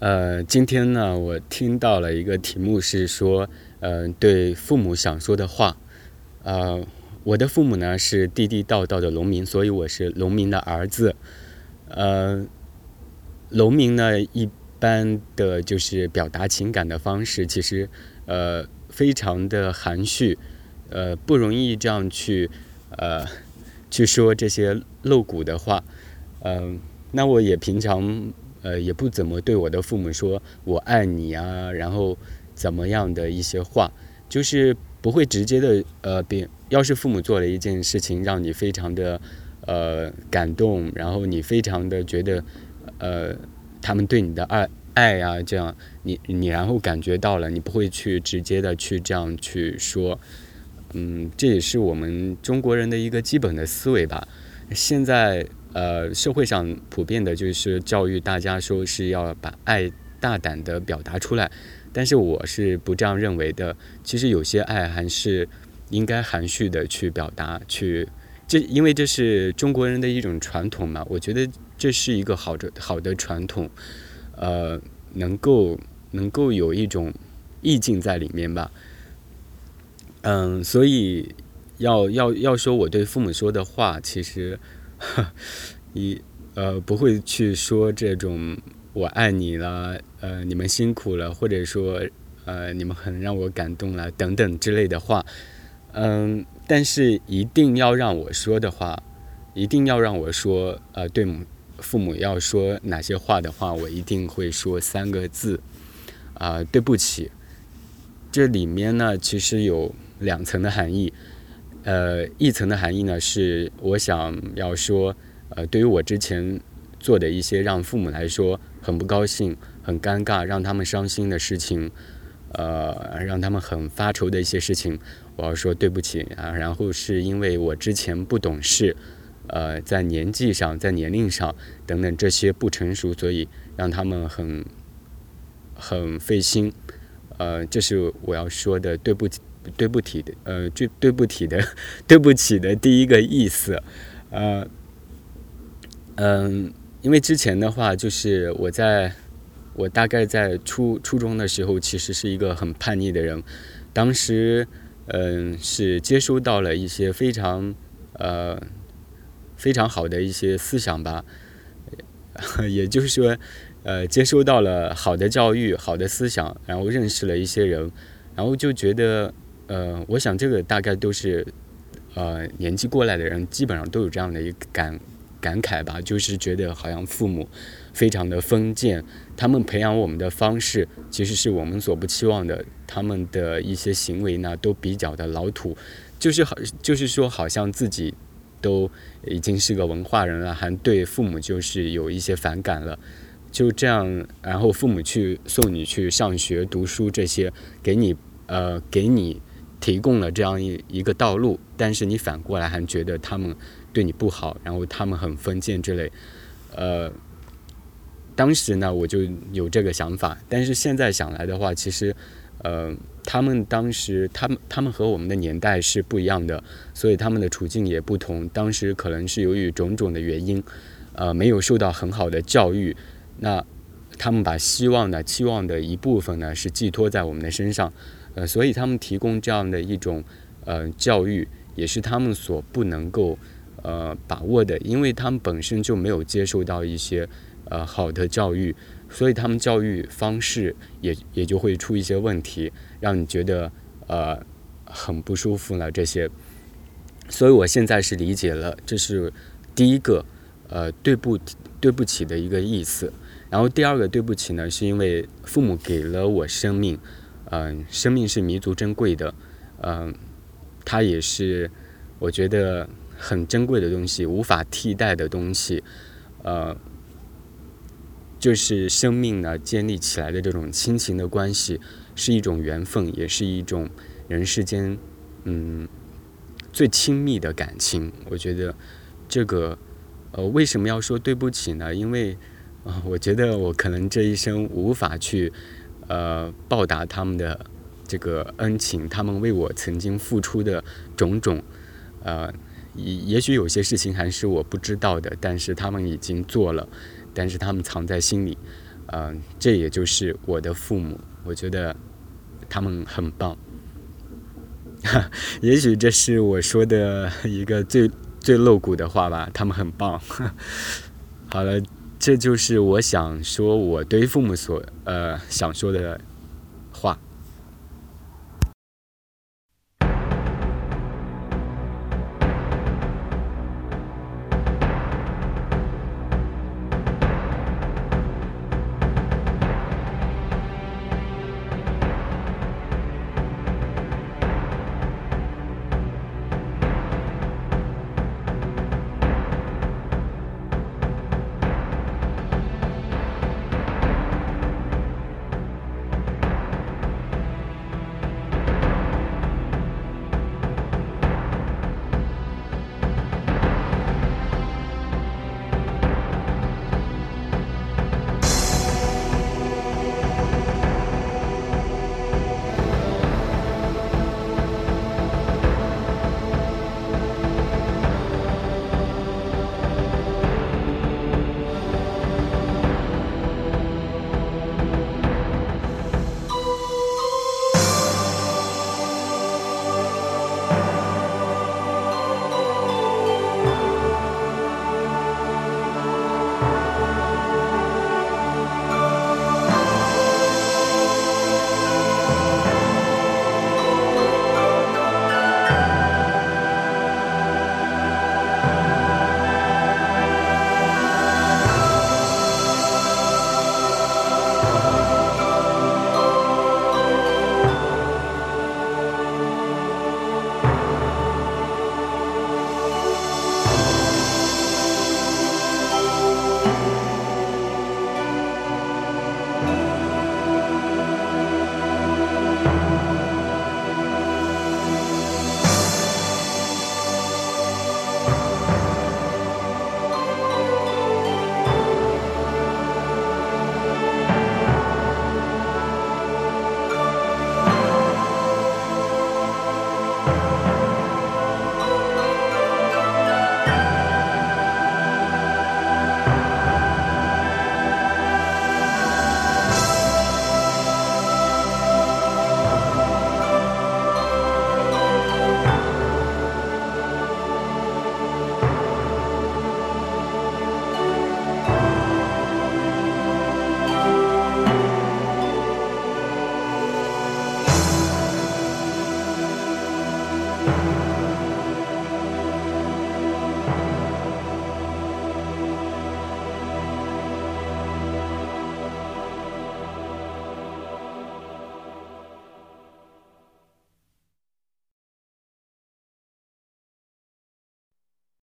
呃，今天呢，我听到了一个题目是说，呃，对父母想说的话。呃，我的父母呢是地地道道的农民，所以我是农民的儿子。呃，农民呢一般的就是表达情感的方式，其实呃非常的含蓄，呃不容易这样去呃去说这些露骨的话。嗯，那我也平常。呃，也不怎么对我的父母说“我爱你”啊，然后怎么样的一些话，就是不会直接的呃，别要是父母做了一件事情让你非常的呃感动，然后你非常的觉得呃他们对你的爱爱啊，这样你你然后感觉到了，你不会去直接的去这样去说，嗯，这也是我们中国人的一个基本的思维吧。现在。呃，社会上普遍的就是教育大家说是要把爱大胆的表达出来，但是我是不这样认为的。其实有些爱还是应该含蓄的去表达，去这因为这是中国人的一种传统嘛。我觉得这是一个好的好的传统，呃，能够能够有一种意境在里面吧。嗯，所以要要要说我对父母说的话，其实。一呃不会去说这种我爱你了，呃你们辛苦了，或者说呃你们很让我感动了等等之类的话，嗯，但是一定要让我说的话，一定要让我说呃对母父母要说哪些话的话，我一定会说三个字啊对不起。这里面呢其实有两层的含义。呃，一层的含义呢，是我想要说，呃，对于我之前做的一些让父母来说很不高兴、很尴尬、让他们伤心的事情，呃，让他们很发愁的一些事情，我要说对不起啊。然后是因为我之前不懂事，呃，在年纪上、在年龄上等等这些不成熟，所以让他们很很费心。呃，这是我要说的对不起。对不起的，呃，对对不起的，对不起的第一个意思，呃，嗯，因为之前的话，就是我在我大概在初初中的时候，其实是一个很叛逆的人，当时，嗯，是接收到了一些非常呃非常好的一些思想吧，也就是说，呃，接收到了好的教育、好的思想，然后认识了一些人，然后就觉得。呃，我想这个大概都是，呃，年纪过来的人基本上都有这样的一个感感慨吧，就是觉得好像父母非常的封建，他们培养我们的方式其实是我们所不期望的，他们的一些行为呢都比较的老土，就是好，就是说好像自己都已经是个文化人了，还对父母就是有一些反感了，就这样，然后父母去送你去上学读书这些，给你呃给你。提供了这样一一个道路，但是你反过来还觉得他们对你不好，然后他们很封建之类，呃，当时呢我就有这个想法，但是现在想来的话，其实，呃，他们当时他们他们和我们的年代是不一样的，所以他们的处境也不同。当时可能是由于种种的原因，呃，没有受到很好的教育，那他们把希望呢、期望的一部分呢是寄托在我们的身上。呃，所以他们提供这样的一种呃教育，也是他们所不能够呃把握的，因为他们本身就没有接受到一些呃好的教育，所以他们教育方式也也就会出一些问题，让你觉得呃很不舒服了这些。所以我现在是理解了，这是第一个呃对不对不起的一个意思。然后第二个对不起呢，是因为父母给了我生命。嗯，生命是弥足珍贵的，嗯，它也是我觉得很珍贵的东西，无法替代的东西，呃，就是生命呢建立起来的这种亲情的关系，是一种缘分，也是一种人世间嗯最亲密的感情。我觉得这个呃为什么要说对不起呢？因为啊，我觉得我可能这一生无法去。呃，报答他们的这个恩情。他们为我曾经付出的种种，呃，也许有些事情还是我不知道的，但是他们已经做了，但是他们藏在心里。嗯，这也就是我的父母，我觉得他们很棒。也许这是我说的一个最最露骨的话吧，他们很棒。好了。这就是我想说我对父母所呃想说的